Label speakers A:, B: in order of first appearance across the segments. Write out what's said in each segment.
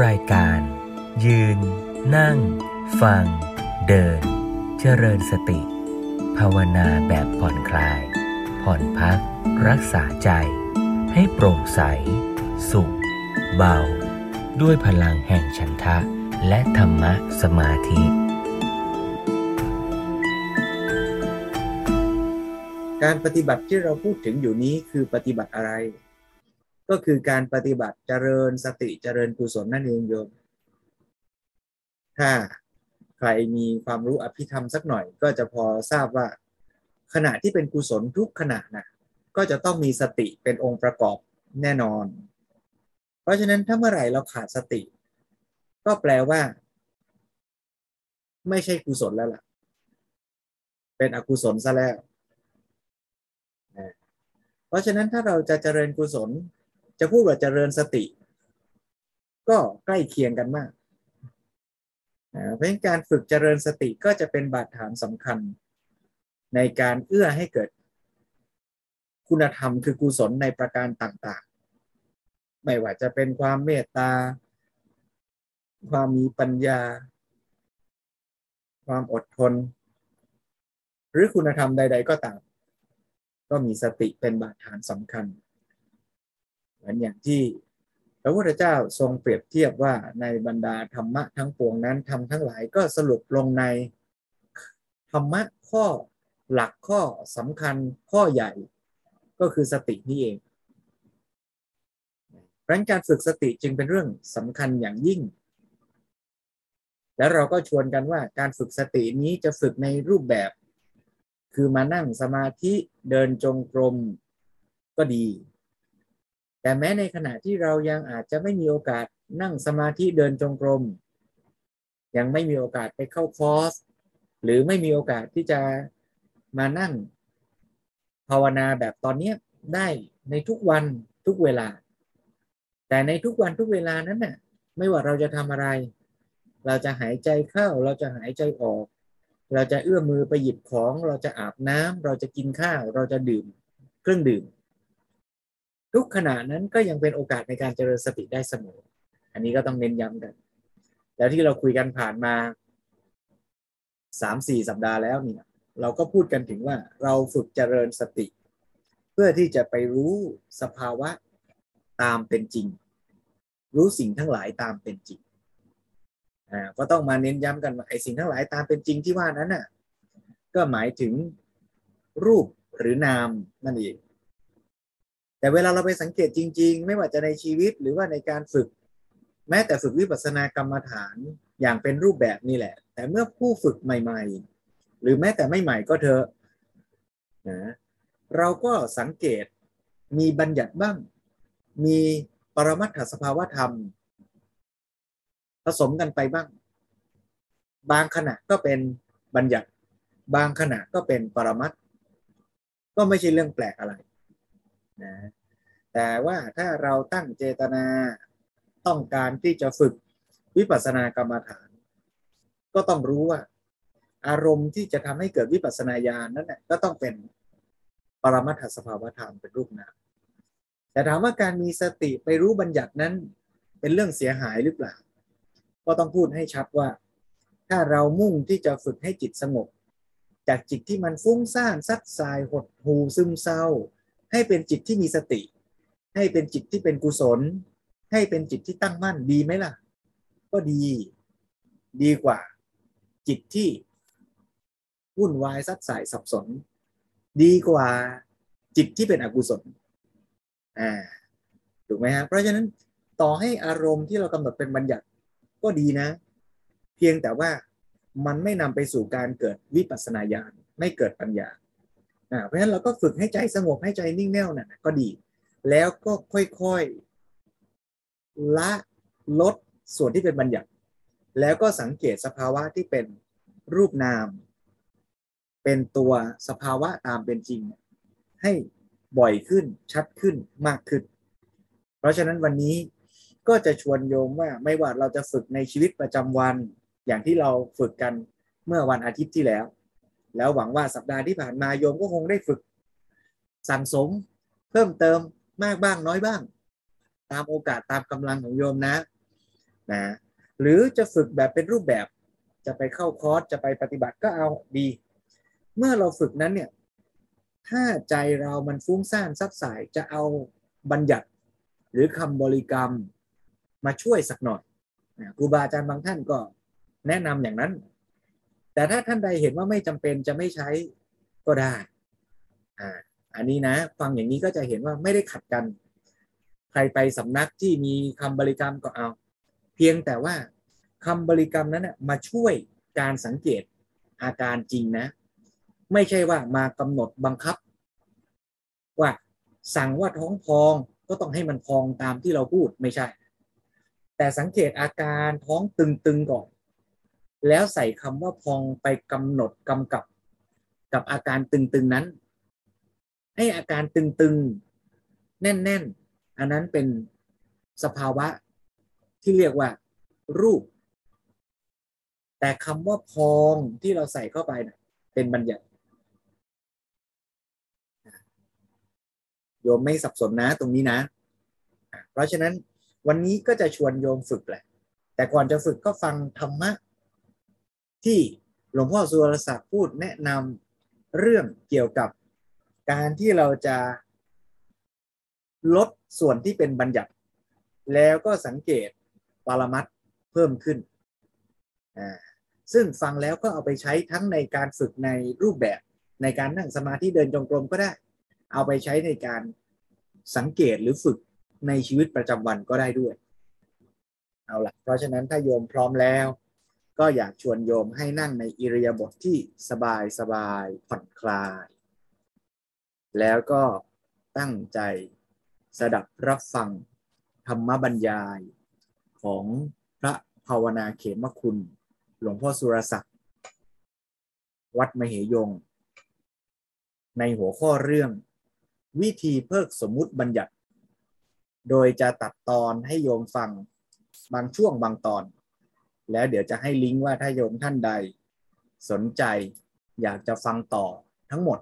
A: รายการ ยืน นั่ง ฟัง เดิน เจริญสติ ภาวนาแบบผ่อนคลาย ผ่อนพัก รักษาใจ ให้โปร่งใส สุข เบา ด้วยพลังแห่งฉันทะ และธรรมะสมาธิ
B: การปฏิบัติที่เราพูดถึงอยู่นี้คือปฏิบัติอะไร ก็คือการปฏิบัติเจริญสติเจริญกุศลนั่นเองโยม ถ้าใครมีความรู้อภิธรรมสักหน่อย ก็จะพอทราบว่า ขณะที่เป็นกุศลทุกขณะนะก็จะต้องมีสติเป็นองค์ประกอบแน่นอน เพราะฉะนั้นถ้าเมื่อไหร่เราขาดสติ ก็แปลว่า ไม่ใช่กุศลแล้วล่ะ เป็นอกุศลซะแล้ว เพราะฉะนั้นถ้าเราจะเจริญกุศล จะพูดว่าเจริญสติ ก็ใกล้เคียงกันมากเพราะการฝึกเจริญสติก็จะเป็นบาดฐานสำคัญ ในการเอื้อให้เกิด คุณธรรมคือกุศลในประการต่างๆ ไม่ว่าจะเป็นความเมตตา ความมีปัญญา ความอดทน หรือคุณธรรมใด ๆ ก็ตาม ก็มีสติเป็นบาดฐานสำคัญ เหมือนอย่างที่พระพุทธเจ้าทรงเปรียบเทียบว่าในบรรดาธรรมะทั้งปวงนั้นทำทั้งหลายก็สรุปลงในธรรมะข้อหลักข้อสำคัญข้อใหญ่ก็คือสตินี่เองเพราะการฝึกสติจึงเป็นเรื่องสำคัญอย่างยิ่ง แล้วเราก็ชวนกันว่าการฝึกสตินี้จะฝึกในรูปแบบ คือมานั่งสมาธิเดินจงกรมก็ดี แต่แม้ในขณะที่เรายังอาจจะไม่มีโอกาสนั่งสมาธิเดินจงกรม ยังไม่มีโอกาสไปเข้าคอร์สหรือไม่มีโอกาสที่จะมานั่งภาวนาแบบตอนนี้ได้ในทุกวันทุกเวลา แต่ในทุกวันทุกเวลานั้นน่ะไม่ว่าเราจะทำอะไร เราจะหายใจเข้า เราจะหายใจออก เราจะเอื้อมมือไปหยิบของ เราจะอาบน้ำเราจะกินข้าว เราจะดื่มเครื่องดื่ม ทุกขณะนั้นก็ยังเป็นโอกาสในการเจริญสติได้เสมอ อันนี้ก็ต้องเน้นย้ำกัน แล้วที่เราคุยกันผ่านมาสามสี่สัปดาห์แล้วเนี่ย เราก็พูดกันถึงว่าเราฝึกเจริญสติ เพื่อที่จะไปรู้สภาวะตามเป็นจริง รู้สิ่งทั้งหลายตามเป็นจริงอ่าก็ต้องมาเน้นย้ำกันว่าไอ้สิ่งทั้งหลายตามเป็นจริงที่ว่านั้นน่ะก็หมายถึงรูปหรือนามนั่นเอง แต่เวลาเราไปสังเกตจริง ๆ ไม่ว่าจะในชีวิตหรือว่าในการฝึก แม้แต่ฝึกวิปัสสนากรรมฐานอย่างเป็นรูปแบบนี่แหละ แต่เมื่อผู้ฝึกใหม่ ๆ หรือแม้แต่ไม่ใหม่ก็เถอะนะเราก็สังเกตมีบัญญัติบ้าง มีปรมัตถสภาวธรรม ผสมกันไปบ้าง บางขณะก็เป็นบัญญัติ บางขณะก็เป็นปรมัตก็ไม่ใช่เรื่องแปลกอะไร นะแต่ว่าถ้าเราตั้งเจตนาต้องการที่จะฝึกวิปัสสนากรรมฐาน ก็ต้องรู้ว่า อารมณ์ที่จะทำให้เกิดวิปัสสนาญาณนั้นนะก็ต้องเป็นปรมัตถสภาวธรรมเป็นรูปนามแต่ถามว่าการมีสติไปรู้บัญญัตินั้น เป็นเรื่องเสียหายหรือเปล่า ก็ต้องพูดให้ชัดว่า ถ้าเรามุ่งที่จะฝึกให้จิตสงบ จากจิตที่มันฟุ้งซ่านซัดสายหดหูซึมเศร้า ให้เป็นจิตที่มีสติ ให้เป็นจิตที่เป็นกุศล ให้เป็นจิตที่ตั้งมั่นดีไหมล่ะ ก็ดี ดีกว่า จิตที่วุ่นวายซัดสายสับสน ดีกว่าจิตที่เป็นอกุศลอ่าถูกไหมฮะเพราะฉะนั้นต่อให้อารมณ์ที่เรากำหนดเป็นบัญญัติก็ดีนะ เพียงแต่ว่ามันไม่นำไปสู่การเกิดวิปัสสนาญาณไม่เกิดปัญญา เพราะฉะนั้นเราก็ฝึกให้ใจสงบให้ใจนิ่งแน่วน่ะก็ดี แล้วก็ค่อยๆละลดส่วนที่เป็นบัญญัติ แล้วก็สังเกตสภาวะที่เป็นรูปนาม เป็นตัวสภาวะตามเป็นจริง ให้บ่อยขึ้นชัดขึ้นมากขึ้น เพราะฉะนั้นวันนี้ก็จะชวนโยมว่าไม่ว่าเราจะฝึกในชีวิตประจำวันอย่างที่เราฝึกกันเมื่อวันอาทิตย์ที่แล้ว แล้วหวังว่าสัปดาห์ที่ผ่านมาโยมก็คงได้ฝึก สั่งสม เพิ่มเติมมากบ้างน้อยบ้าง ตามโอกาสตามกำลังของโยมนะนะหรือจะฝึกแบบเป็นรูปแบบ จะไปเข้าคอร์สจะไปปฏิบัติก็เอาดี เมื่อเราฝึกนั้นเนี่ยถ้าใจเรามันฟุ้งซ่านซับสายจะเอาบัญญัติหรือคำบริกรรมมาช่วยสักหน่อยครูบาอาจารย์บางท่านก็แนะนำอย่างนั้น แต่ถ้าท่านใดเห็นว่าไม่จำเป็นจะไม่ใช้ก็ได้อ่าอันนี้นะ ฟังอย่างนี้ก็จะเห็นว่าไม่ได้ขัดกัน ใครไปสำนักที่มีคำบริกรรมก็เอา เพียงแต่ว่าคำบริกรรมนั้นนะมาช่วยการสังเกตอาการจริงนะ ไม่ใช่ว่ามากำหนดบังคับ ว่าสั่งว่าท้องพองก็ต้องให้มันพองตามที่เราพูดไม่ใช่ แต่สังเกตอาการท้องตึงๆก่อน แล้วใส่คำว่าพองไปกำหนดกำกับ กับอาการตึงๆนั้น ให้อาการตึงๆ แน่นๆ อันนั้นเป็นสภาวะที่เรียกว่า รูป แต่คำว่าพองที่เราใส่เข้าไปนะเป็นบัญญัติโยมไม่สับสนนะตรงนี้นะ เพราะฉะนั้นวันนี้ก็จะชวนโยมฝึกแหละ แต่ก่อนจะฝึกก็ฟังธรรมะ ที่หลวงพ่อสุรศักดิ์พูดแนะนำเรื่องเกี่ยวกับการที่เราจะลดส่วนที่เป็นบัญญัติ แล้วก็สังเกตปรมัตเพิ่มขึ้น ซึ่งฟังแล้วก็เอาไปใช้ทั้งในการฝึกในรูปแบบในการนั่งสมาธิเดินจงกรมก็ได้ เอาไปใช้ในการสังเกตหรือฝึกในชีวิตประจำวันก็ได้ด้วย เอาละเพราะฉะนั้นถ้าโยมพร้อมแล้ว ก็อยากชวนโยมให้นั่งในอิริยาบถทที่สบายสบายผ่อนคลาย แล้วก็ตั้งใจสดับรับฟังธรรมบรรยายของพระภาวนาเขมคุณ หลวงพ่อสุรศักดิ์วัดมเหยง ในหัวข้อเรื่อง วิธีเพิกสมมุติบัญญัติ โดยจะตัดตอนให้โยมฟังบางช่วงบางตอน แล้วเดี๋ยวจะให้ลิงก์ว่าถ้าโยมท่านใดสนใจอยากจะฟังต่อทั้งหมด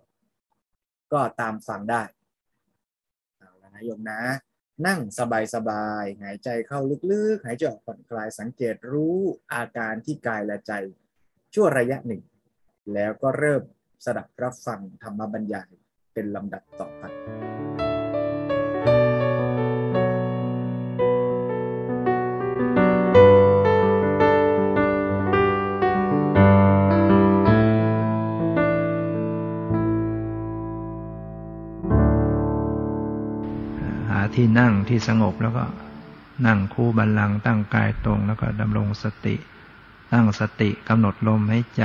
B: ก็ตามฟังได้เอาละนะโยมนะ นั่งสบายๆหายใจเข้าลึกๆ หายใจออกผ่อนคลายสังเกตรู้อาการที่กายและใจ ชั่วระยะหนึ่ง แล้วก็เริ่มสดับรับฟังธรรมบรรยายเป็นลำดับต่อไป
C: ที่นั่งที่สงบแล้วก็นั่งคู่บัลลังตั้งกายตรงแล้วก็ดำรงสติ ตั้งสติกำหนดลมหายใจ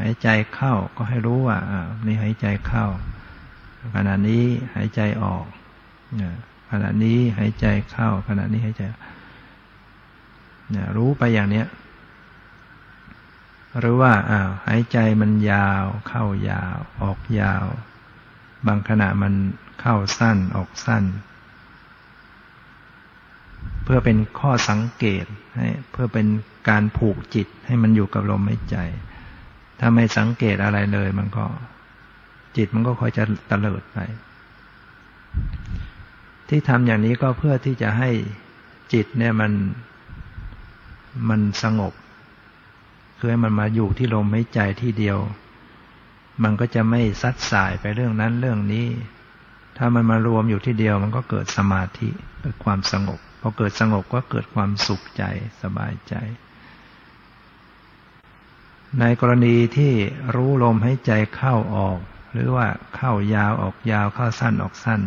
C: หายใจเข้าก็ให้รู้ว่าอ่านี่หายใจเข้า ขณะนี้หายใจออกขณะนี้หายใจเข้า ขณะนี้หายใจเนี่ยรู้ไปอย่างเนี้ยหรือว่าอ้าวหายใจมันยาวเข้ายาว ออกยาว บางขณะมันเข้าสั้นออกสั้น เพื่อเป็นข้อสังเกตให้เพื่อเป็นการผูกจิตให้มันอยู่กับลมหายใจ ถ้าไม่สังเกตอะไรเลย มันก็ จิตมันก็คอยจะตะเลิดไป ที่ทำอย่างนี้ก็เพื่อที่จะให้จิตเนี่ยมันมันสงบ คือให้มันมาอยู่ที่ลมหายใจที่เดียว มันก็จะไม่ซัดสายไปเรื่องนั้นเรื่องนี้ ถ้ามันมารวมอยู่ที่เดียว มันก็เกิดสมาธิเกิดความสงบ พอเกิดสงบก็เกิดความสุขใจสบายใจ ในกรณีที่รู้ลมให้ใจเข้าออก หรือว่าเข้ายาวออกยาวเข้าสั้นออกสั้น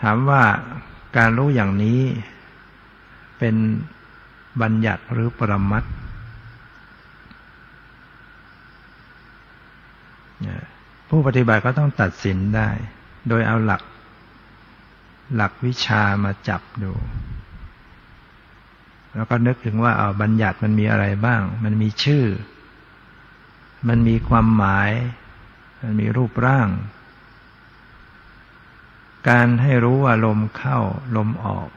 C: ถามว่าการรู้อย่างนี้เป็นบัญญัติหรือปรมัตผู้ปฏิบัติก็ต้องตัดสินได้ โดยเอาหลัก หลักวิชามาจับดู แล้วก็นึกถึงว่าเอาบัญญัติมันมีอะไรบ้าง มันมีชื่อ มันมีความหมาย มันมีรูปร่าง การให้รู้ว่าลมเข้าลมออก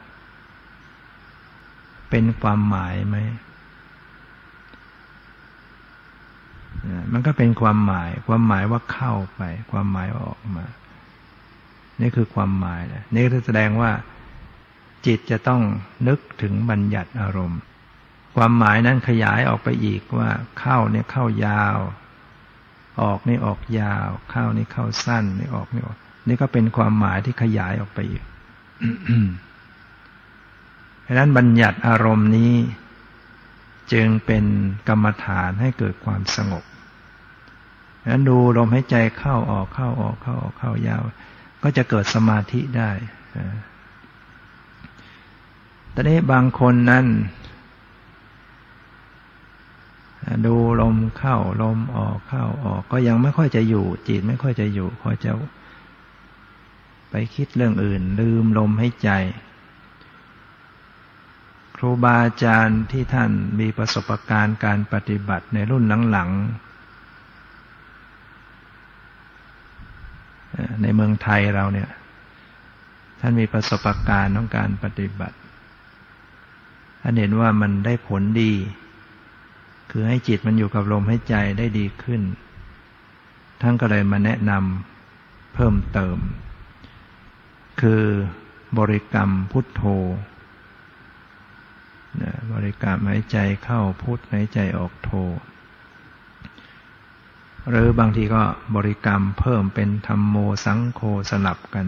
C: เป็นความหมายไหมมันก็เป็นความหมาย ความหมายว่าเข้าไป ความหมายว่าออกมา นี่คือความหมายนะนี่แสดงว่า จิตจะต้องนึกถึงบัญญัติอารมณ์ ความหมายนั้นขยายออกไปอีกว่า เข้าเนี่ยเข้ายาว ออกนี่ออกยาว เข้านี่เข้าสั้นนี่ออกนี่ออกนี่ก็เป็นความหมายที่ขยายออกไปอีกเพราะนั้นบัญญัติอารมณ์นี้ จึงเป็นกรรมฐานให้เกิดความสงบนั้นดูลมหายใจเข้าออกเข้าออกเข้าออกเข้ายาว ก็จะเกิดสมาธิได้ตอนนี้บางคนนั้นดูลมเข้าลมออกเข้าออก ก็ยังไม่ค่อยจะอยู่ จิตไม่ค่อยจะอยู่คอยจะไปคิดเรื่องอื่น ลืมลมให้ใจ ครูบาอาจารย์ที่ท่านมีประสบการณ์การปฏิบัติในรุ่นหลังๆ ในเมืองไทยเราเนี่ย ท่านมีประสบการณ์ของการปฏิบัติ ท่านเห็นว่ามันได้ผลดี คือให้จิตมันอยู่กับลมให้ใจได้ดีขึ้น ท่านก็เลยมาแนะนำเพิ่มเติม คือบริกรรมพุทโธบริกรรมหายใจเข้าพุทหายใจออกโธ หรือบางทีก็บริกรรมเพิ่มเป็นธรรมโมสังโฆสลับกัน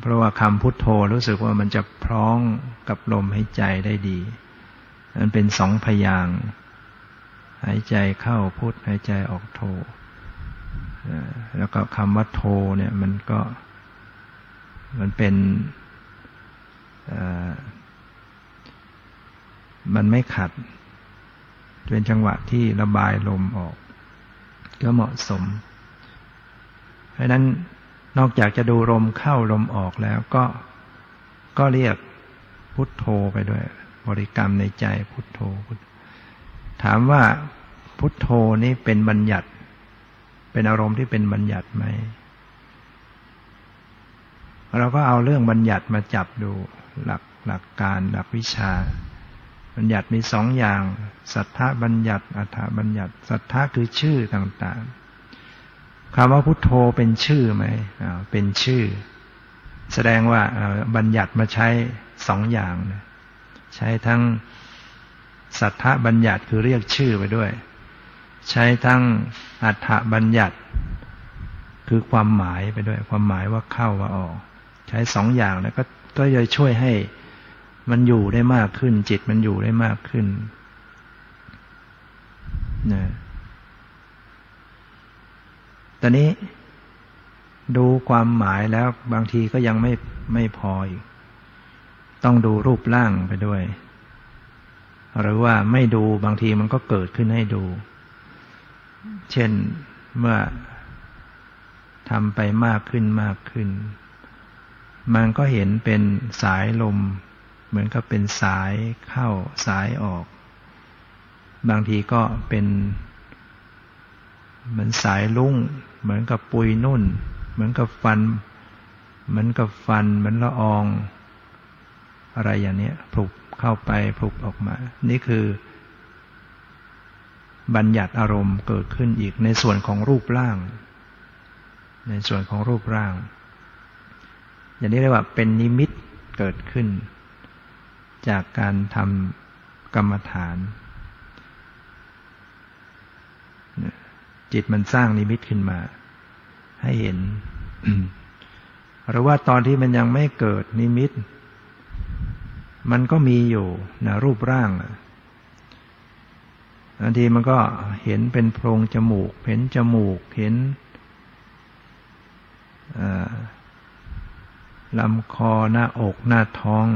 C: เพราะว่าคำพุทโธรู้สึกว่ามันจะพร้องกับลมหายใจได้ดี มันเป็นสองพยางหายใจเข้าพุทหายใจออกโธแล้วก็คำว่าโธเนี่ยมันก็มันเป็นมันไม่ขัด เป็นจังหวะที่ระบายลมออก ก็เหมาะสม เพราะนั้นนอกจากจะดูลมเข้าลมออกแล้วก็ก็เรียกพุทโธไปด้วย บริกรรมในใจพุทโธพุทถามว่าพุทโธนี้เป็นบัญญัติ เป็นอารมณ์ที่เป็นบัญญัติไหมเราก็เอาเรื่องบัญญัติมาจับดูหลักหลักการหลักวิชา บัญญัติมีสองอย่าง สัทธบัญญัติ อัฏฐบัญญัติ สัทธะคือชื่อต่างๆคำว่าพุทโธเป็นชื่อไหมเป็นชื่อ แสดงว่าบัญญัติมาใช้สองอย่าง ใช้ทั้งสัทธบัญญัติคือเรียกชื่อไปด้วย ใช้ทั้งอัฏฐบัญญัติ คือความหมายไปด้วย ความหมายว่าเข้าว่าออก ใช้สองอย่างแล้วก็ก็จะช่วยให้ มันอยู่ได้มากขึ้น จิตมันอยู่ได้มากขึ้นนะตอนนี้ดูความหมายแล้วบางทีก็ยังไม่ไม่พออีก ต้องดูรูปร่างไปด้วย หรือว่าไม่ดูบางทีมันก็เกิดขึ้นให้ดู เช่นเมื่อทำไปมากขึ้นมากขึ้น มันก็เห็นเป็นสายลม เหมือนกับเป็นสายเข้าสายออก บางทีก็เป็น เหมือนสายลุ่ง เหมือนกับปุยนุ่น เหมือนกับฟัน เหมือนกับฟัน เหมือนละออง อะไรอย่างนี้ผลุกเข้าไปผลุกออกมา นี่คือ บัญญัติอารมณ์เกิดขึ้นอีกในส่วนของรูปร่าง ในส่วนของรูปร่าง อย่างนี้เรียกว่าเป็นนิมิตเกิดขึ้น จากการทำกรรมฐาน จิตมันสร้างนิมิตขึ้นมา ให้เห็น หรือว่าตอนที่มันยังไม่เกิดนิมิต มันก็มีอยู่นะรูปร่างบางทีมันก็เห็นเป็นโพรงจมูก เห็นจมูก เห็นลำคอหน้าอกหน้าท้อง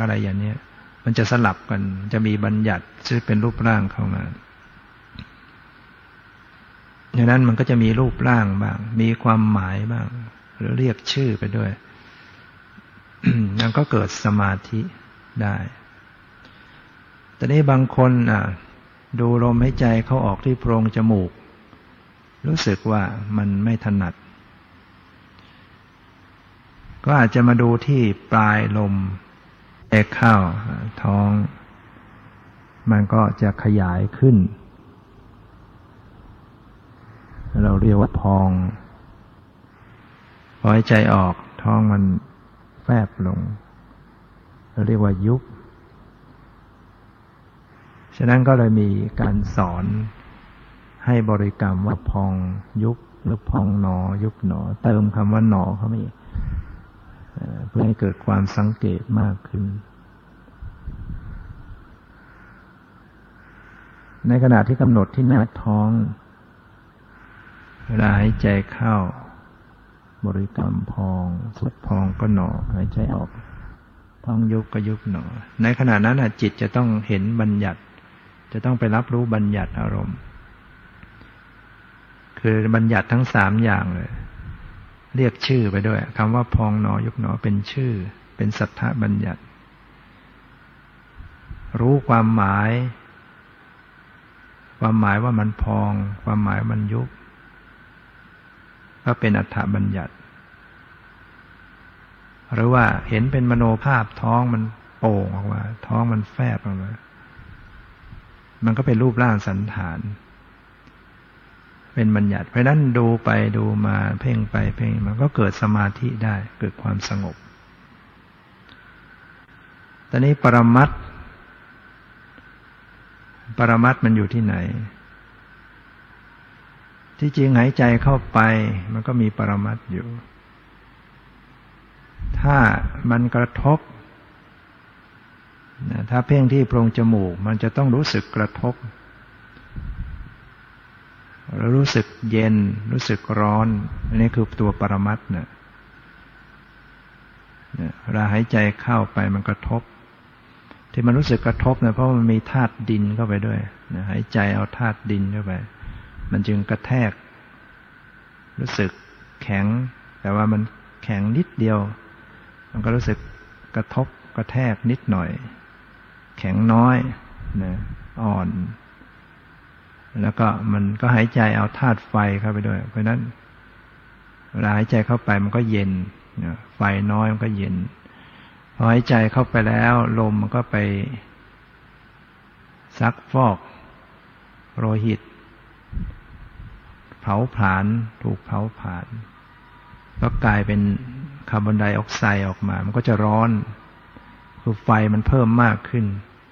C: อะไรอย่างนี้มันจะสลับกัน จะมีบัญญัติซึ่งเป็นรูปร่างเข้ามาดังนั้นมันก็จะมีรูปร่างบ้าง มีความหมายบ้าง หรือเรียกชื่อไปด้วยมันก็เกิดสมาธิได้ แต่นี้บางคนอะดูลมหายใจเขาออกที่โพรงจมูก รู้สึกว่ามันไม่ถนัด ก็อาจจะมาดูที่ปลายลม เอกเข้าท้อง มันก็จะขยายขึ้น เราเรียกว่าพองพอหายใจออกท้องมันแฟบลง เราเรียกว่ายุบ ฉะนั้นก็เลยมีการสอนให้บริกรรมว่าพองยุบหรือพองหนอ ยุบหนอ เติมคำว่าหนอเข้าไป เพื่อให้เกิดความสังเกตมากขึ้น ในขณะที่กำหนดที่หน้าท้อง เวลาหายใจเข้า บริกรรมพองสุดพองก็หนอหายใจออกท้องยุบก็ยุบหนอ ในขณะนั้นจิตจะต้องเห็นบัญญัติ จะต้องไปรับรู้บัญญัติอารมณ์ คือบัญญัติทั้งสามอย่างเลย เรียกชื่อไปด้วยคำว่าพองหนอยุบหนอเป็นชื่อ เป็นสัทธบัญญัติ รู้ความหมาย ความหมายว่ามันพอง ความหมายมันยุบก็เป็นอัฏฐบัญญัติ หรือว่าเห็นเป็นมโนภาพท้องมันโป่งออกมา ท้องมันแฟบออกมามันก็เป็นรูปร่างสันฐาน เป็นบัญญัติ เพราะนั้นดูไปดูมาเพ่งไปเพ่งมันก็เกิดสมาธิได้ เกิดความสงบ ตอนนี้ปรมัตปรมัตมันอยู่ที่ไหน ที่จริงหายใจเข้าไป มันก็มีปรมัตอยู่ ถ้ามันกระทบถ้าเพ่งที่โพรงจมูก มันจะต้องรู้สึกกระทบ รู้สึกเย็น รู้สึกร้อน อันนี้คือตัวปรมัตนะเวลาหายใจเข้าไปมันกระทบ ที่มันรู้สึกกระทบเนี่ยเพราะมันมีธาตุดินเข้าไปด้วยหายใจเอาธาตุดินเข้าไป มันจึงกระแทก รู้สึกแข็ง แต่ว่ามันแข็งนิดเดียว มันก็รู้สึกกระทบกระแทกนิดหน่อย แข็งน้อยนะอ่อน แล้วก็มันก็หายใจเอาธาตุไฟเข้าไปด้วย เพราะนั้นเวลาหายใจเข้าไปมันก็เย็นไฟน้อยมันก็เย็นพอหายใจเข้าไปแล้วลมมันก็ไปซักฟอกโลหิต เผาผลาญถูกเผาผลาญก็กลายเป็นคาร์บอนไดออกไซด์ออกมา มันก็จะร้อน คือไฟมันเพิ่มมากขึ้น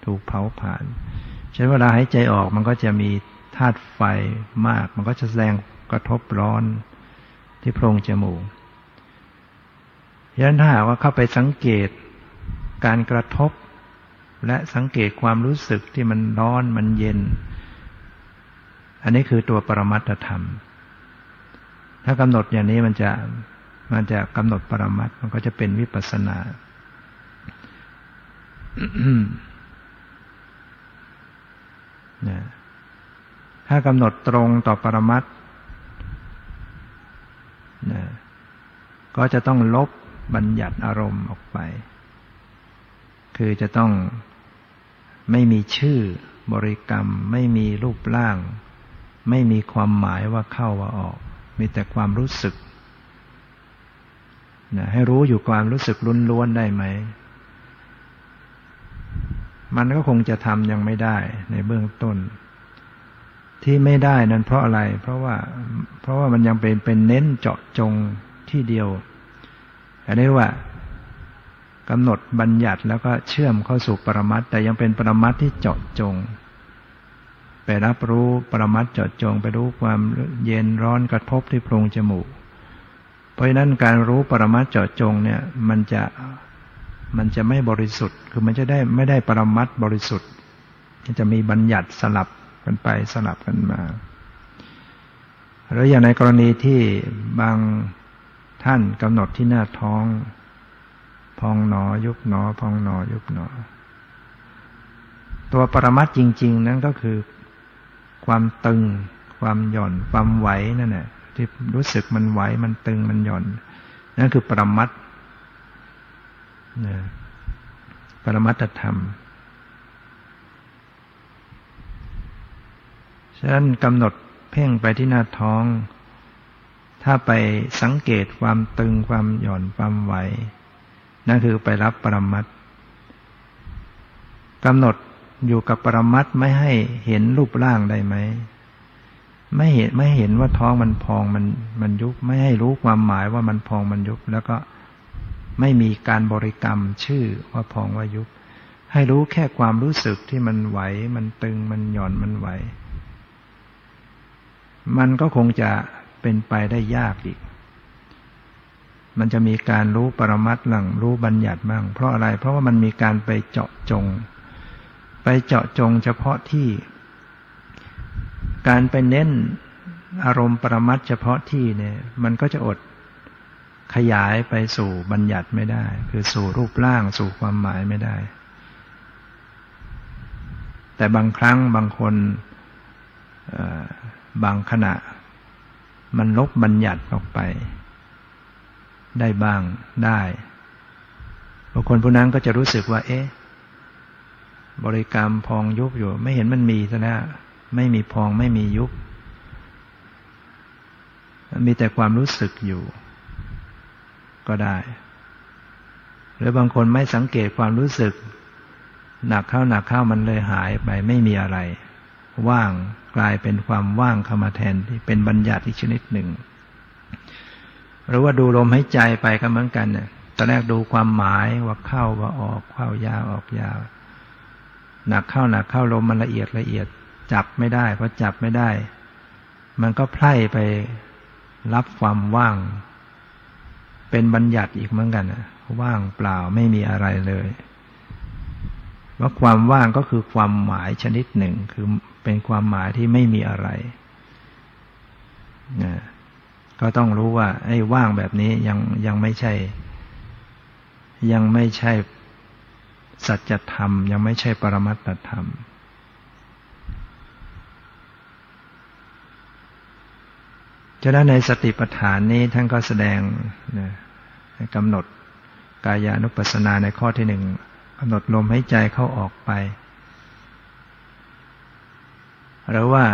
C: ถูกเผาผลาญฉะนั้นเวลาหายใจออกมันก็จะมี ธาตุไฟมาก มันก็จะแสดงกระทบร้อนที่โพรงจมูกฉะนั้นถ้าหากว่าเข้าไปสังเกตการกระทบ และสังเกตความรู้สึกที่มันร้อนมันเย็น อันนี้คือตัวปรมัตธรรม ถ้ากำหนดอย่างนี้มันจะมันจะกำหนดปรมัตมันก็จะเป็นวิปัสนา ถ้ากำหนดตรงต่อปรมัตนะก็จะต้องลบบัญญัติอารมณ์ออกไป คือจะต้องไม่มีชื่อบริกรรม ไม่มีรูปร่าง ไม่มีความหมายว่าเข้าว่าออก มีแต่ความรู้สึกนะให้รู้อยู่ความรู้สึกล้วนๆได้ไหม มันก็คงจะทำยังไม่ได้ในเบื้องต้น ที่ไม่ได้นั้นเพราะอะไร เพราะว่าเพราะว่ามันยังเป็นเป็นเน้นเจาะจงที่เดียวอันนี้ว่ากำหนดบัญญัติแล้วก็เชื่อมเข้าสู่ปรมัตแต่ยังเป็นปรมัตที่เจาะจง ไปรับรู้ปรมัตเจาะจง ไปรู้ความเย็นร้อนกระทบที่โพรงจมูก เพราะฉะนั้นการรู้ปรมัตเจาะจงเนี่ยมันจะมันจะไม่บริสุทธิ์ คือมันจะได้ไม่ได้ปรมัตบริสุทธิ์จะมีบัญญัติสลับ กันไปสลับกันมาแล้วอย่างในกรณีที่บางท่านกำหนดที่หน้าท้อง พองหนอ ยุบหนอ พองหนอ ยุบหนอ ตัวปรมัตจริง ๆ นั้นก็คือความตึง ความหย่อน ความไหวนั่นแหละที่รู้สึกมันไหวมันตึงมันหย่อน นั่นคือปรมัตนะปรมัตธรรม ฉะนั้นกำหนดเพ่งไปที่หน้าท้อง ถ้าไปสังเกตความตึงความหย่อนความไหว นั่นคือไปรับปรมัตกำหนดอยู่กับปรมัตไม่ให้เห็นรูปร่างได้ไหมไม่เห็นไม่เห็นว่าท้องมันพองมันมันยุบไม่ให้รู้ความหมายว่ามันพองมันยุบ แล้วก็ไม่มีการบริกรรมชื่อว่าพองว่ายุบ ให้รู้แค่ความรู้สึกที่มันไหว มันตึงมันหย่อนมันไหว มันก็คงจะเป็นไปได้ยากอีก มันจะมีการรู้ปรมัตหลังรู้บัญญัติบ้าง เพราะอะไร เพราะว่ามันมีการไปเจาะจง ไปเจาะจงเฉพาะที่ การไปเน้นอารมณ์ปรมัตเฉพาะที่เนี่ย มันก็จะอดขยายไปสู่บัญญัติไม่ได้ คือสู่รูปร่างสู่ความหมายไม่ได้ แต่บางครั้งบางคน บางขณะ มันลบบัญญัติออกไป ได้บ้างได้บางคนผู้นั้นก็จะรู้สึกว่า เอ๊ะ บริกรรมพองยุบอยู่ ไม่เห็นมันมีซะแล้วไม่มีพองไม่มียุบ มีแต่ความรู้สึกอยู่ ก็ได้ หรือบางคนไม่สังเกตความรู้สึก หนักเข้าหนักเข้ามันเลยหายไปไม่มีอะไร ว่าง กลายเป็นความว่างเข้ามาแทนที่เป็นบัญญัติอีกชนิดหนึ่ง หรือว่าดูลมหายใจไปก็เหมือนกันเนี่ยตอนแรกดูความหมายว่าเข้าว่าออกเข้ายาวออกยาว หนักเข้าหนักเข้าลมมันละเอียดละเอียด จับไม่ได้เพราะจับไม่ได้ มันก็ไพร่ไปรับความว่าง เป็นบัญญัติอีกเหมือนกันว่างเปล่าไม่มีอะไรเลย ว่าความว่างก็คือความหมายชนิดหนึ่ง คือเป็นความหมายที่ไม่มีอะไรนะก็ต้องรู้ว่า ไอ้ว่างแบบนี้ยังยังไม่ใช่ ยังไม่ใช่สัจธรรม ยังไม่ใช่ปรมัตถธรรมฉะนั้นในสติปัฏฐานนี้ท่านก็แสดงนะกำหนดกายานุปัสสนาในข้อที่หนึ่ง กำหนดลมหายใจเข้าออกไป หรือว่า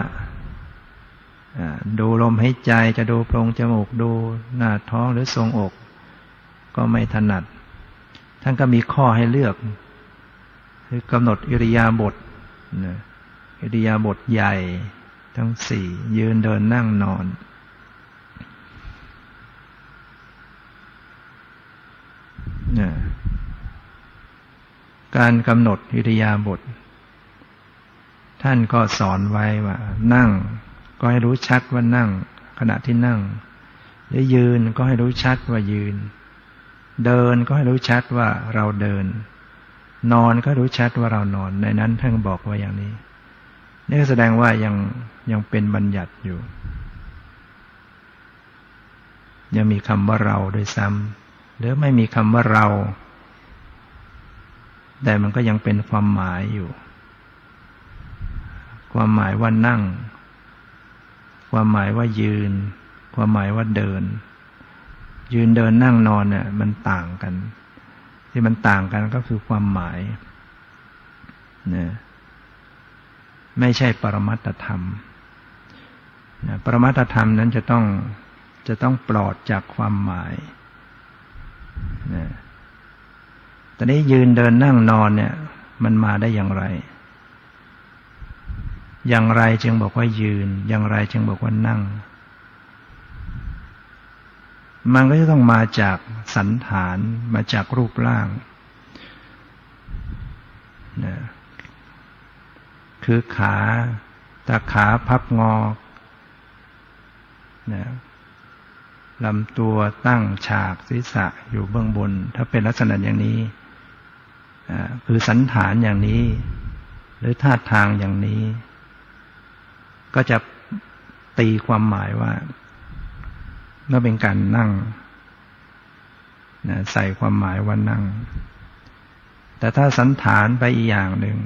C: ดูลมหายใจจะดูโพรงจมูกดูหน้าท้องหรือทรงอก ก็ไม่ถนัด ท่านก็มีข้อให้เลือก คือกำหนดอิริยาบถอิริยาบถใหญ่ทั้งสี่ยืนเดินนั่งนอน เนี่ย การกำหนดอิริยาบถท่านก็สอนไว้ว่า นั่ง ก็ให้รู้ชัดว่านั่ง ขณะที่นั่ง หรือยืนก็ให้รู้ชัดว่ายืน เดินก็ให้รู้ชัดว่าเราเดิน นอนก็รู้ชัดว่าเรานอน ในนั้นท่านบอกว่าอย่างนี้ นี่แสดงว่ายังยังเป็นบัญญัติอยู่ ยังมีคำว่าเราโดยซ้ำหรือไม่มีคำว่าเรา แต่มันก็ยังเป็นความหมายอยู่ ความหมายว่านั่ง ความหมายว่ายืน ความหมายว่าเดิน ยืนเดินนั่งนอนเนี่ย มันต่างกัน ที่มันต่างกันก็คือความหมายนะไม่ใช่ปรมัตธรรมนะปรมัตธรรมนั้นจะต้องจะต้องปลอดจากความหมายนะ ตอนนี้ยืนเดินนั่งนอนเนี่ย มันมาได้อย่างไร อย่างไรจึงบอกว่ายืน อย่างไรจึงบอกว่านั่ง มันก็จะต้องมาจากสันฐานมาจากรูปร่างนะคือขาตาขาพับงอนะลำตัวตั้งฉากศีรษะอยู่เบื้องบน ถ้าเป็นลักษณะอย่างนี้ คือสันฐานอย่างนี้ หรือท่าทางอย่างนี้ ก็จะตีความหมายว่าเมื่อเป็นการนั่งนะใส่ความหมายว่านั่ง แต่ถ้าสันฐานไปอีกอย่างหนึ่ง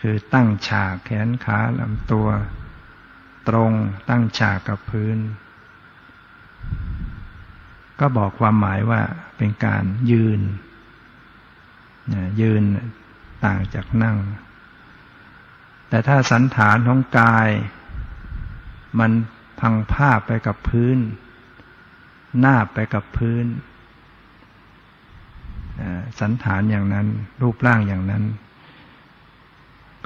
C: คือตั้งฉากแขนขาลำตัว ตรงตั้งฉากกับพื้น ก็บอกความหมายว่าเป็นการยืน ยืนต่างจากนั่ง แต่ถ้าสันฐานของกาย มันพังผ้าไปกับพื้น หน้าไปกับพื้น สันฐานอย่างนั้น รูปร่างอย่างนั้น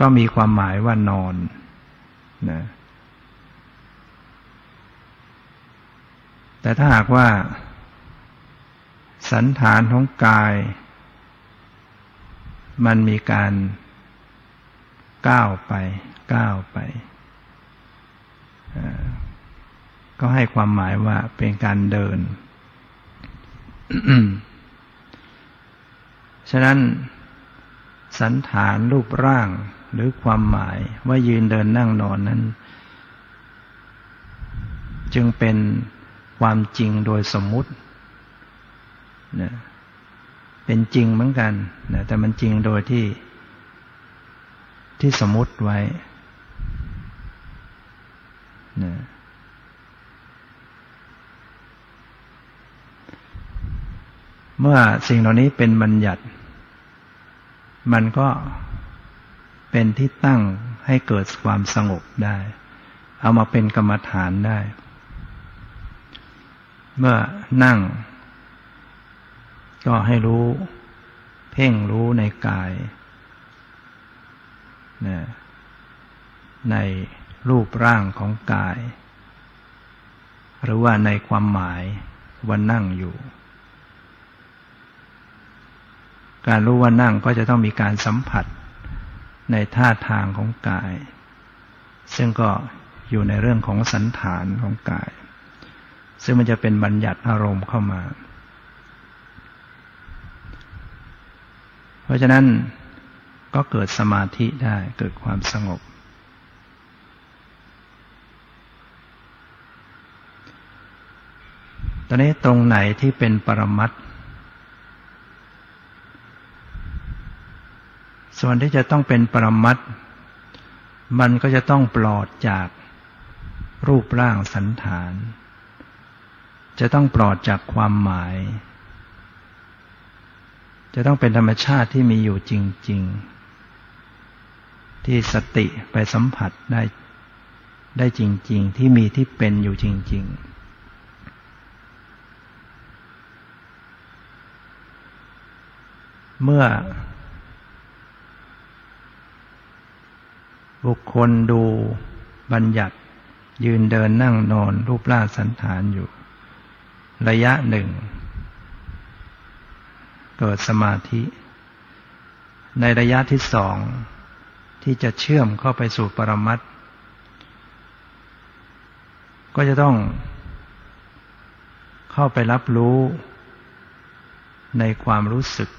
C: ก็มีความหมายว่านอนนะแต่ถ้าหากว่า สันฐานของกาย มันมีการก้าวไปก้าวไปก็ให้ความหมายว่าเป็นการเดิน ฉะนั้น สันฐานรูปร่างหรือความหมายว่ายืนเดินนั่งนอนนั้น จึงเป็นความจริงโดยสมมุตินะ เป็นจริงเหมือนกันนะแต่มันจริงโดยที่ที่สมมติไว้นะเมื่อสิ่งเหล่านี้เป็นบัญญัติ มันก็เป็นที่ตั้งให้เกิดความสงบได้ เอามาเป็นกรรมฐานได้ เมื่อนั่ง ก็ให้รู้ เพ่งรู้ในกายในรูปร่างของกาย หรือว่าในความหมายว่านั่งอยู่ การรู้ว่านั่งก็จะต้องมีการสัมผัสในท่าทางของกาย ซึ่งก็อยู่ในเรื่องของสันฐานของกาย ซึ่งมันจะเป็นบัญญัติอารมณ์เข้ามา เพราะฉะนั้นก็เกิดสมาธิได้เกิดความสงบ ตอนนี้ตรงไหนที่เป็นปรมัตส่วนที่จะต้องเป็นปรมัตมันก็จะต้องปลอดจากรูปร่างสันฐาน จะต้องปลอดจากความหมาย จะต้องเป็นธรรมชาติที่มีอยู่จริง ๆ ที่สติไปสัมผัสได้ได้จริง ๆ ที่มีที่เป็นอยู่จริง ๆเมื่อ บุคคลดูบัญญัติ ยืนเดินนั่งนอนรูปร่างสันฐานอยู่ ระยะหนึ่ง เกิดสมาธิ ในระยะที่สองที่จะเชื่อมเข้าไปสู่ปรมัตก็จะต้องเข้าไปรับรู้ในความรู้สึก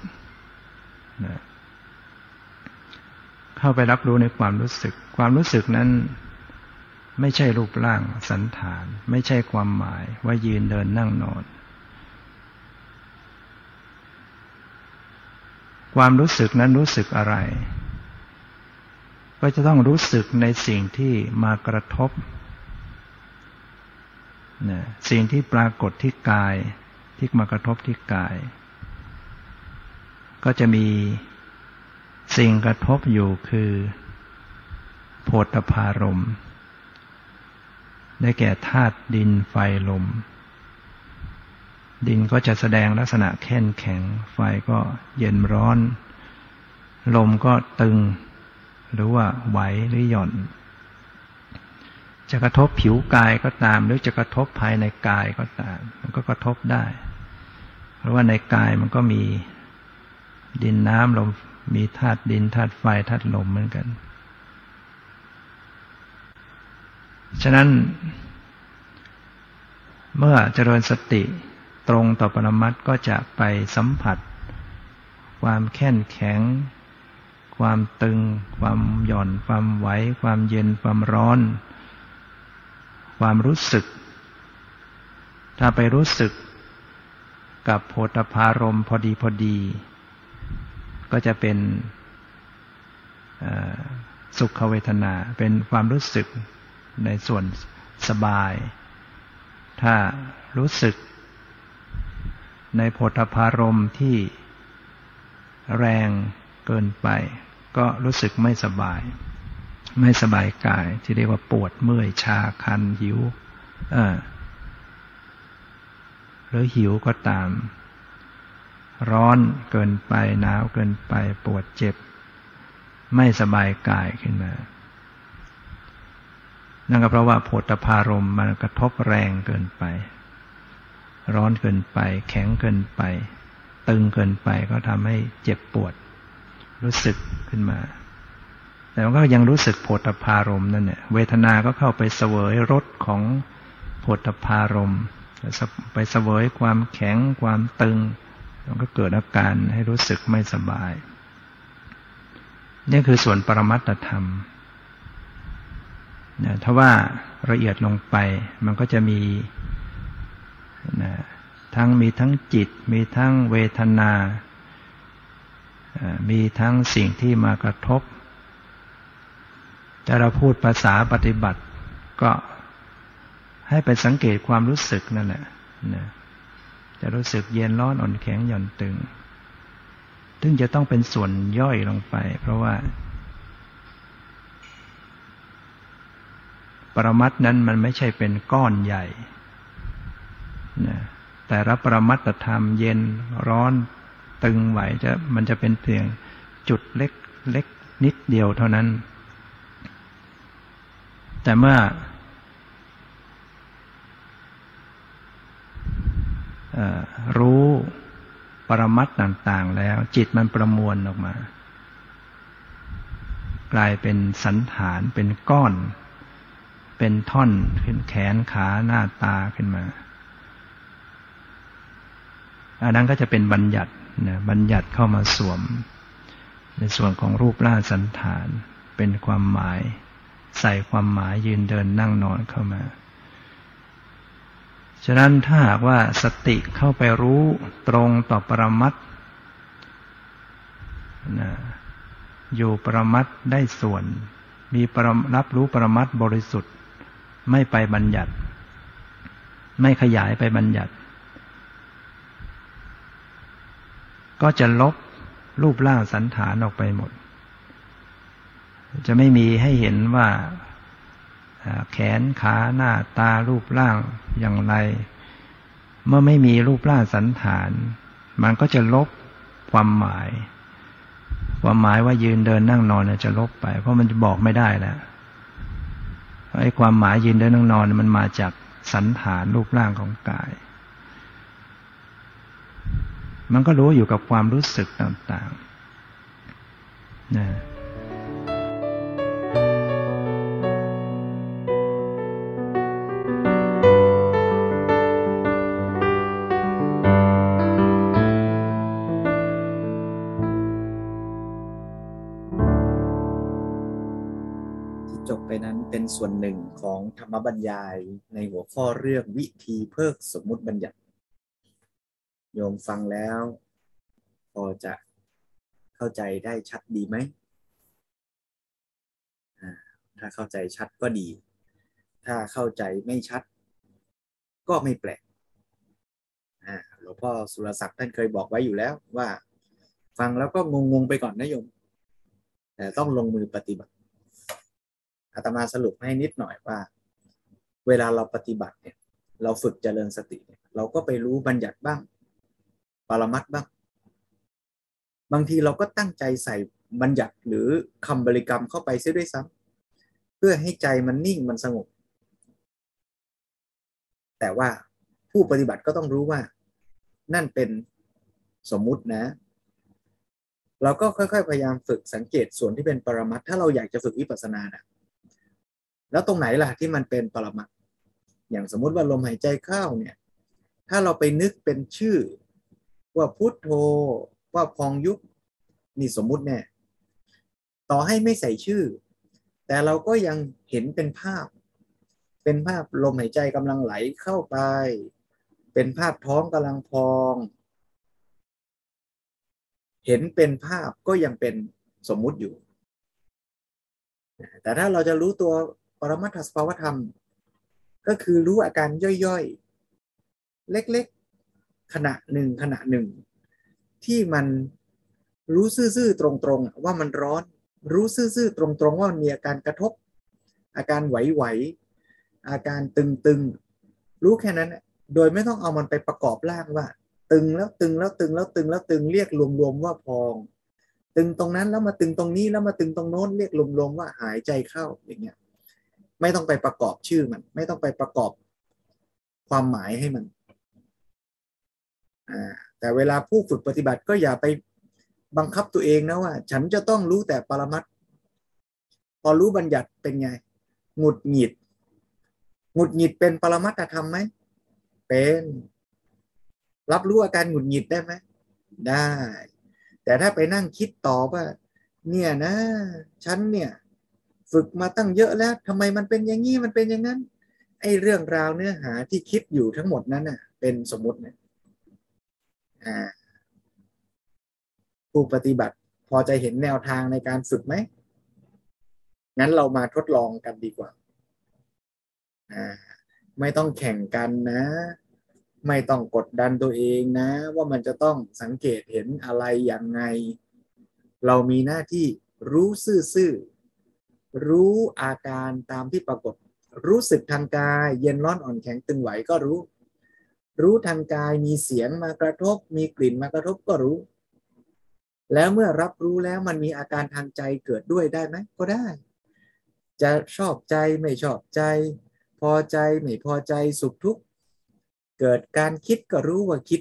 C: เข้าไปรับรู้ในความรู้สึก ความรู้สึกนั้นไม่ใช่รูปร่างสันฐาน ไม่ใช่ความหมายว่ายืนเดินนั่งนอน ความรู้สึกนั้นรู้สึกอะไร ก็จะต้องรู้สึกในสิ่งที่มากระทบนะสิ่งที่ปรากฏที่กาย ที่มากระทบที่กาย ก็จะมีสิ่งกระทบอยู่คือโพธพารม ได้แก่ธาตุดินไฟลม ดินก็จะแสดงลักษณะแข็งแข็ง ไฟก็เย็นร้อน ลมก็ตึง หรือว่าไหวหรือหย่อน จะกระทบผิวกายก็ตาม หรือจะกระทบภายในกายก็ตาม มันก็กระทบได้ เพราะว่าในกายมันก็มีดินน้ำลมมีธาตุดินธาตุไฟธาตุลมเหมือนกัน ฉะนั้นเมื่อเจริญสติ ตรงต่อปรมัตก็จะไปสัมผัส ความแข็งแข็ง ความตึง ความหย่อน ความไหว ความเย็น ความร้อน ความรู้สึก ถ้าไปรู้สึกกับโพธพารมพอดีพอดี ก็จะเป็นสุขเวทนา เป็นความรู้สึกในส่วนสบาย ถ้ารู้สึก ในโพธพารมที่แรงเกินไป ก็รู้สึกไม่สบาย ไม่สบายกายที่เรียกว่าปวดเมื่อยชาคันหิวหรือหิวก็ตาม ร้อนเกินไปหนาวเกินไปปวดเจ็บ ไม่สบายกายขึ้นมา นั่นก็เพราะว่าโพธพารมมันกระทบแรงเกินไป ร้อนเกินไป แข็งเกินไป ตึงเกินไปก็ทำให้เจ็บปวด รู้สึกขึ้นมา แต่มันก็ยังรู้สึกโผฏฐารมนั่นเนี่ยเวทนา ก็เข้าไปเสวยรสของโผฏฐารมไปเสวยความแข็งความตึงมันก็เกิดอาการให้รู้สึกไม่สบาย นี่คือส่วนปรมัตธรรมนะถ้าว่าละเอียดลงไปมันก็จะมี นะทั้งมีทั้งจิต มีทั้งเวทนา มีทั้งสิ่งที่มากระทบ แต่เราพูดภาษาปฏิบัติก็ให้ไปสังเกตความรู้สึกนั่นแหละนะจะรู้สึกเย็นร้อนอ่อนแข็งหย่อนตึง ซึ่งจะต้องเป็นส่วนย่อยลงไป เพราะว่า ปรมัตนั้นมันไม่ใช่เป็นก้อนใหญ่ แต่รับประมัตธรรมเย็นร้อนตึงไหวจะมันจะเป็นเพียงจุดเล็กเล็กนิดเดียวเท่านั้น แต่เมื่อรู้ปรมัตต่างๆแล้ว จิตมันประมวลออกมา กลายเป็นสันฐานเป็นก้อน เป็นท่อนขึ้นแขนขาหน้าตาขึ้นมา อันนั้นก็จะเป็นบัญญัตินะบัญญัติเข้ามาสวม ในส่วนของรูปร่างสันฐาน เป็นความหมาย ใส่ความหมายยืนเดินนั่งนอนเข้ามาฉะนั้นถ้าหากว่าสติเข้าไปรู้ตรงต่อปรมัตนะอยู่ปรมัตได้ส่วน มีปรรับรู้ปรมัตบริสุทธิ์ ไม่ไปบัญญัติ ไม่ขยายไปบัญญัติ ก็จะลบรูปร่างสันฐานออกไปหมด จะไม่มีให้เห็นว่าแขนขาหน้าตารูปร่างอย่างไร เมื่อไม่มีรูปร่างสันฐาน มันก็จะลบความหมาย ความหมายว่ายืนเดินนั่งนอนจะลบไป เพราะมันจะบอกไม่ได้แล้วไอ้ความหมายยืนเดินนั่งนอนมันมาจากสันฐานรูปร่างของกาย มันก็รู้อยู่กับความรู้สึกต่างๆนะ
B: ส่วนหนึ่งของธรรมบรรยายในหัวข้อเรื่องวิธีเพิกสมมุติบัญญัติ โยมฟังแล้ว พอจะเข้าใจได้ชัดดีไหม ถ้าเข้าใจชัดก็ดี ถ้าเข้าใจไม่ชัด ก็ไม่แปลกหลวงพ่อสุรศักดิ์ท่านเคยบอกไว้อยู่แล้วว่า ฟังแล้วก็งงๆไปก่อนนะโยม แต่ต้องลงมือปฏิบัติอาตมาสรุปให้นิดหน่อยว่า เวลาเราปฏิบัติเนี่ย เราฝึกเจริญสติเนี่ยเราก็ไปรู้บัญญัติบ้าง ปรมัตบ้าง บางทีเราก็ตั้งใจใส่บัญญัติหรือคำบริกรรมเข้าไปเสียด้วยซ้ำเพื่อให้ใจมันนิ่งมันสงบ แต่ว่าผู้ปฏิบัติก็ต้องรู้ว่า นั่นเป็นสมมุตินะ เราก็ค่อย ๆ พยายามฝึกสังเกตส่วนที่เป็นปรมัตถ้าเราอยากจะฝึกวิปัสสนานะแล้วตรงไหนล่ะที่มันเป็นปรมัตอย่างสมมุติว่าลมหายใจเข้าเนี่ย ถ้าเราไปนึกเป็นชื่อ ว่าพุทโธว่าพองยุบนี่สมมุติแน่ต่อให้ไม่ใส่ชื่อ แต่เราก็ยังเห็นเป็นภาพ เป็นภาพลมหายใจกำลังไหลเข้าไป เป็นภาพท้องกำลังพอง เห็นเป็นภาพก็ยังเป็นสมมุติอยู่ แต่ถ้าเราจะรู้ตัวปรมัตถสภาวธรรม ก็คือรู้อาการย่อยๆ เล็กๆ ขณะหนึ่งขณะหนึ่ง ที่มันรู้ซื่อๆตรงๆว่ามันร้อน รู้ซื่อๆตรงๆว่ามันมีอาการกระทบ อาการไหวๆอาการตึงๆ รู้แค่นั้น โดยไม่ต้องเอามันไปประกอบร่างว่า ตึงแล้วตึงแล้วตึงแล้วตึงแล้วตึงเรียกรวมๆว่าพอง ตึงตรงนั้นแล้วมาตึงตรงนี้แล้วมาตึงตรงโน้นเรียกรวมๆว่าหายใจเข้าอย่างเงี้ยไม่ต้องไปประกอบชื่อมัน ไม่ต้องไปประกอบความหมายให้มัน แต่เวลาผู้ฝึกปฏิบัติก็อย่าไปบังคับตัวเองนะว่า ฉันจะต้องรู้แต่ปรมัตพอรู้บัญญัติเป็นไงหงุดหงิดหงุดหงิดเป็นปรมัตธรรมไหมเป็น รับรู้อาการหงุดหงิดได้ไหมได้ แต่ถ้าไปนั่งคิดต่อว่า เนี่ยนะ ฉันเนี่ย ฝึกมาตั้งเยอะแล้วทำไมมันเป็นอย่างนี้มันเป็นอย่างนั้นไอ้เรื่องราวเนื้อหาที่คิดอยู่ทั้งหมดนั้นน่ะ เป็นสมมติเนี่ย ผู้ปฏิบัติพอจะเห็นแนวทางในการฝึกไหม งั้นเรามาทดลองกันดีกว่า ไม่ต้องแข่งกันนะ ไม่ต้องกดดันตัวเองนะ ว่ามันจะต้องสังเกตเห็นอะไรอย่างไง เรามีหน้าที่รู้ซื่อๆ รู้อาการตามที่ปรากฏ รู้สึกทางกาย เย็นร้อนอ่อนแข็งตึงไหวก็รู้ รู้ทางกายมีเสียงมากระทบ มีกลิ่นมากระทบก็รู้ แล้วเมื่อรับรู้แล้วมันมีอาการทางใจเกิดด้วยได้ไหมก็ได้ จะชอบใจไม่ชอบใจ พอใจไม่พอใจสุขทุกข์เกิดการคิดก็รู้ว่าคิด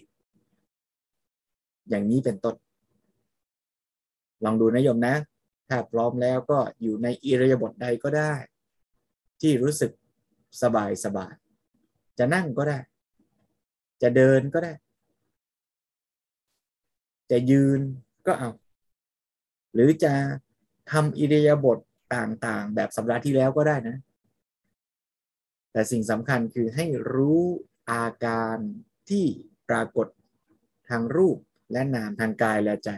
B: อย่างนี้เป็นต้นลองดูนะโยมนะ ถ้าพร้อมแล้วก็อยู่ในอิริยาบถใดก็ได้ ที่รู้สึกสบายสบาย จะนั่งก็ได้ จะเดินก็ได้ จะยืนก็เอา หรือจะทำอิริยาบถต่างๆ แบบสัปดาห์ที่แล้วก็ได้นะ แต่สิ่งสำคัญคือให้รู้อาการที่ปรากฏทางรูปและนามทางกายและใจ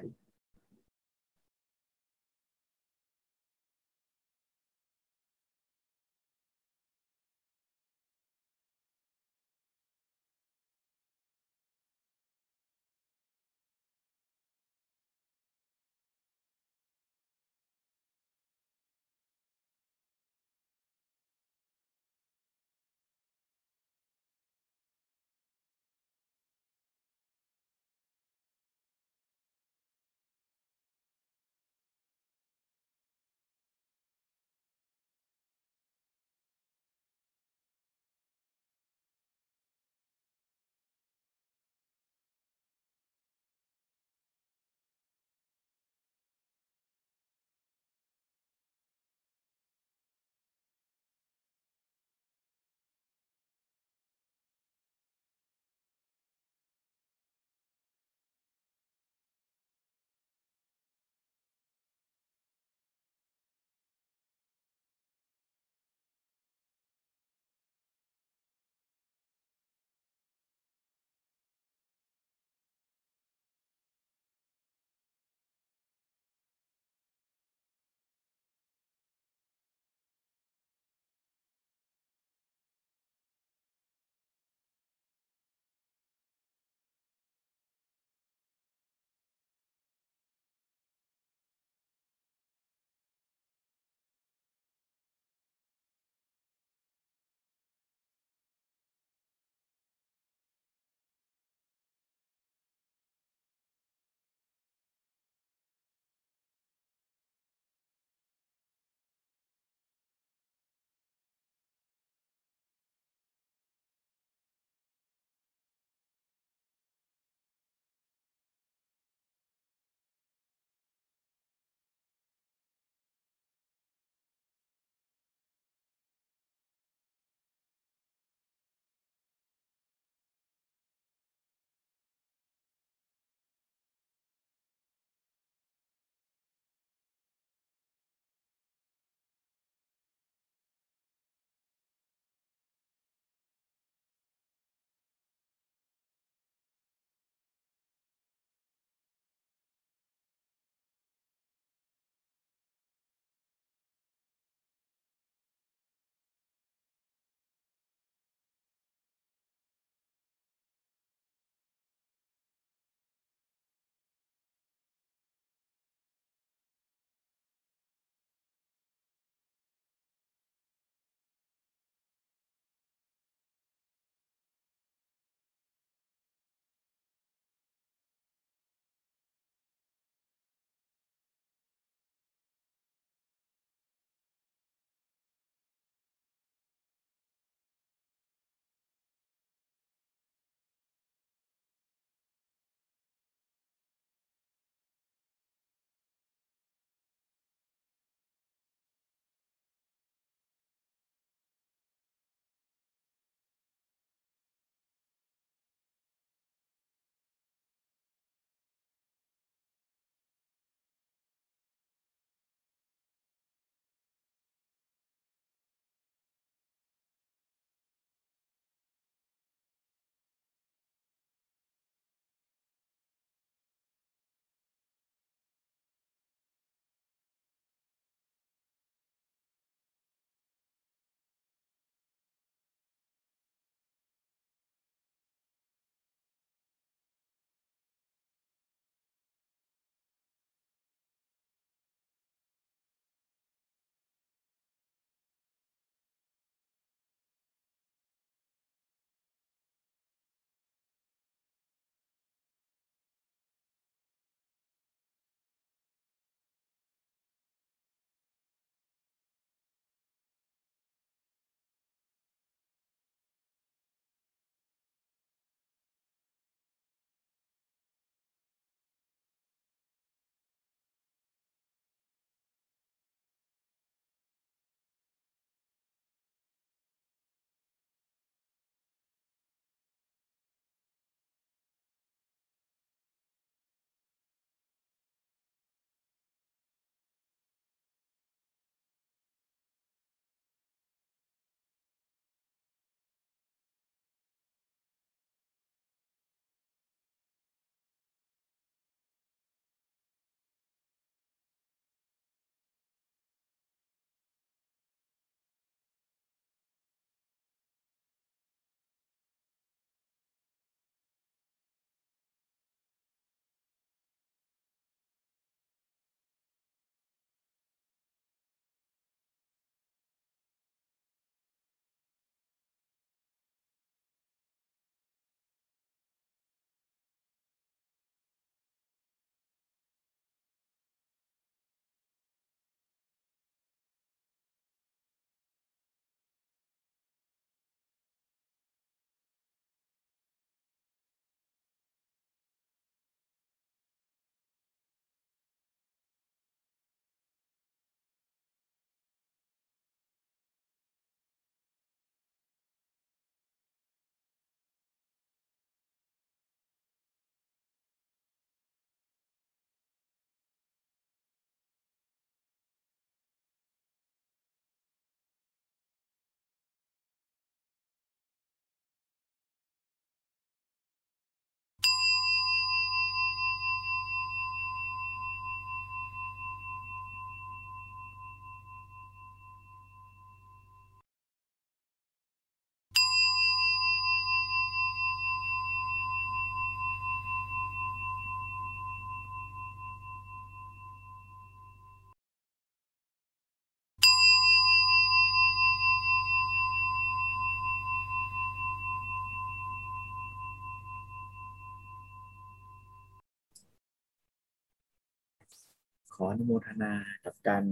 B: ขออนุโมทนากับการ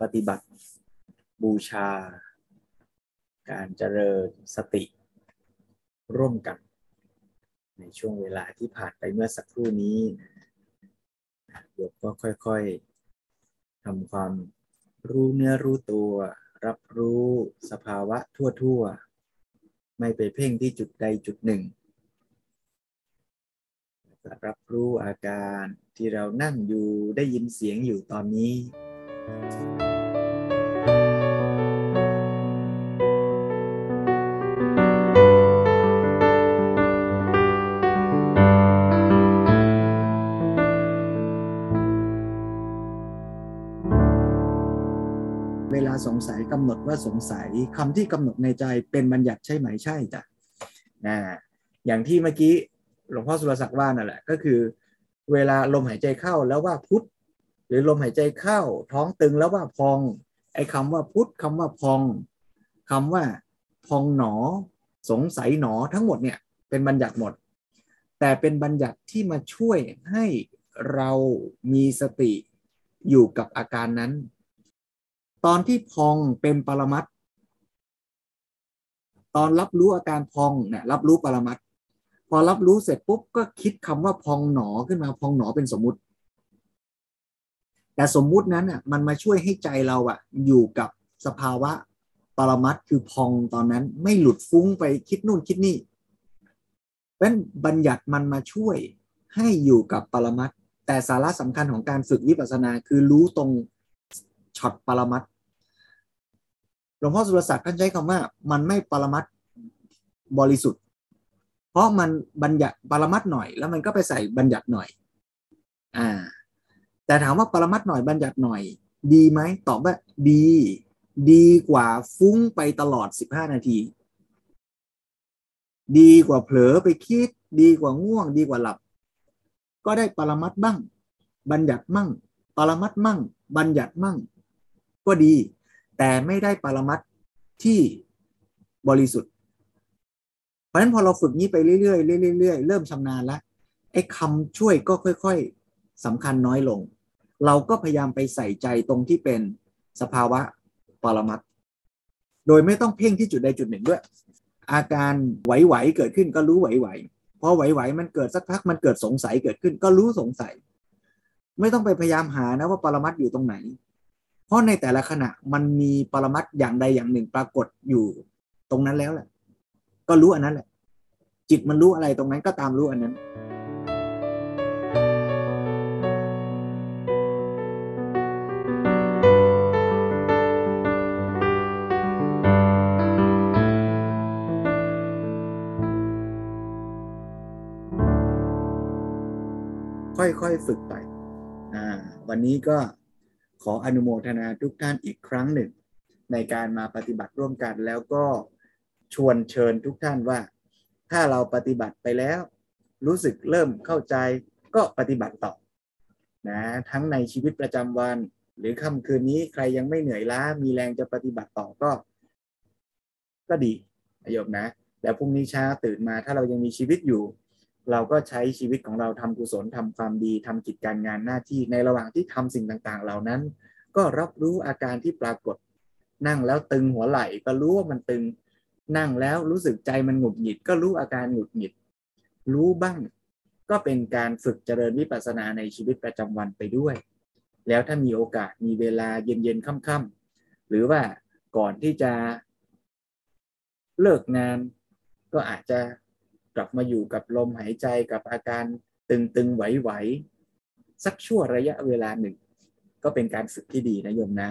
B: ปฏิบัติบูชา การเจริญสติ ร่วมกัน ในช่วงเวลาที่ผ่านไปเมื่อสักครู่นี้โยมก็ค่อยๆทำความรู้เนื้อรู้ตัว รับรู้สภาวะทั่วๆ ไม่ไปเพ่งที่จุดใดจุดหนึ่ง รับรู้อาการ ที่เรานั่งอยู่ได้ยินเสียงอยู่ตอนนี้ เวลาสงสัยกำหนดว่าสงสัยคำที่กำหนดในใจเป็นบัญญัติใช่ไหมใช่จ้ะนะอย่างที่เมื่อกี้หลวงพ่อสุรศักดิ์ว่านั่นแหละก็คือ เวลาลมหายใจเข้าแล้วว่าพุทธหรือลมหายใจเข้า ท้องตึงแล้วว่าพอง ไอ้คำว่าพุทธคำว่าพองคำว่าพองหนอ สงสัยหนอทั้งหมดเนี่ยเป็นบัญญัติหมด แต่เป็นบัญญัติที่มาช่วยให้เรามีสติอยู่กับอาการนั้น ตอนที่พองเป็นปรมัตตอนรับรู้อาการพองเนี่ยรับรู้ปรมัต พอรับรู้เสร็จปุ๊บก็คิดคำว่าพองหนอขึ้นมาพองหนอเป็นสมมุติ แต่สมมุตินั้นอะมันมาช่วยให้ใจเราอะ อยู่กับสภาวะปรมัตคือพองตอนนั้นไม่หลุดฟุ้งไปคิดนู่นคิดนี่เพราะฉะนั้นบัญญัติมันมาช่วยให้อยู่กับปรมัตแต่สาระสำคัญของการฝึกวิปัสสนาคือรู้ตรงช็อตปรมัตหลวงพ่อสุรศักดิ์ท่านใช้คำว่า มันไม่ปรมัตบริสุทธิ์ เพราะมันบัญญัติปรมัตถ์หน่อย แล้วมันก็ไปใส่บัญญัติหน่อย อ่า แต่ถามว่าปรมัตถ์หน่อยบัญญัติหน่อย ดีไหมตอบว่าดี ดีกว่าฟุ้งไปตลอดสิบห้านาที ดีกว่าเผลอไปคิด ดีกว่าง่วง ดีกว่าหลับ ก็ได้ปรมัตถ์บ้าง บัญญัติมั่ง ปรมัตถ์มั่ง บัญญัติมั่ง ก็ดี แต่ไม่ได้ปรมัตถ์ที่บริสุทธิ์ ราะฉะนั้นพอเราฝึกนี้ไปเรื่อยๆเรื่อยๆเริ่มชำนาญแล้วไอ้คำช่วยก็ค่อยๆสำคัญน้อยลง เราก็พยายามไปใส่ใจตรงที่เป็นสภาวะปรมัตโดยไม่ต้องเพ่งที่จุดใดจุดหนึ่งด้วย อาการไหวๆเกิดขึ้นก็รู้ไหวๆพอไหวๆมันเกิดสักพักมันเกิดสงสัยเกิดขึ้นก็รู้สงสัย ไม่ต้องไปพยายามหานะว่าปรมัตอยู่ตรงไหน เพราะในแต่ละขณะมันมีปรมัตอย่างใดอย่างหนึ่งปรากฏอยู่ตรงนั้นแล้วแหละ ก็รู้อันนั้นแหละ จิตมันรู้อะไรตรงนั้นก็ตามรู้อันนั้น ค่อยๆฝึกไป วันนี้ก็ขออนุโมทนาทุกท่านอีกครั้งหนึ่ง ในการมาปฏิบัติร่วมกันแล้วก็ ชวนเชิญทุกท่านว่า ถ้าเราปฏิบัติไปแล้ว รู้สึกเริ่มเข้าใจก็ปฏิบัติต่อนะทั้งในชีวิตประจำวัน หรือค่ำคืนนี้ใครยังไม่เหนื่อยล้ามีแรงจะปฏิบัติต่อก็ ก็ดีโยมนะแล้วพรุ่งนี้เช้าตื่นมาถ้าเรายังมีชีวิตอยู่ เราก็ใช้ชีวิตของเราทำกุศลทำความดีทำกิจการงานหน้าที่ในระหว่างที่ทำสิ่งต่างๆ เหล่านั้น ก็รับรู้อาการที่ปรากฏ นั่งแล้วตึงหัวไหล่ก็รู้ว่ามันตึง นั่งแล้วรู้สึกใจมันหงุดหงิด ก็รู้อาการหงุดหงิด รู้บ้าง ก็เป็นการฝึกเจริญวิปัสสนาในชีวิตประจำวันไปด้วย แล้วถ้ามีโอกาสมีเวลาเย็นๆค่ำๆหรือว่าก่อนที่จะเลิกงาน ก็อาจจะกลับมาอยู่กับลมหายใจกับอาการตึงๆไหวๆสักชั่วระยะเวลาหนึ่ง ก็เป็นการฝึกที่ดีนะโยมนะ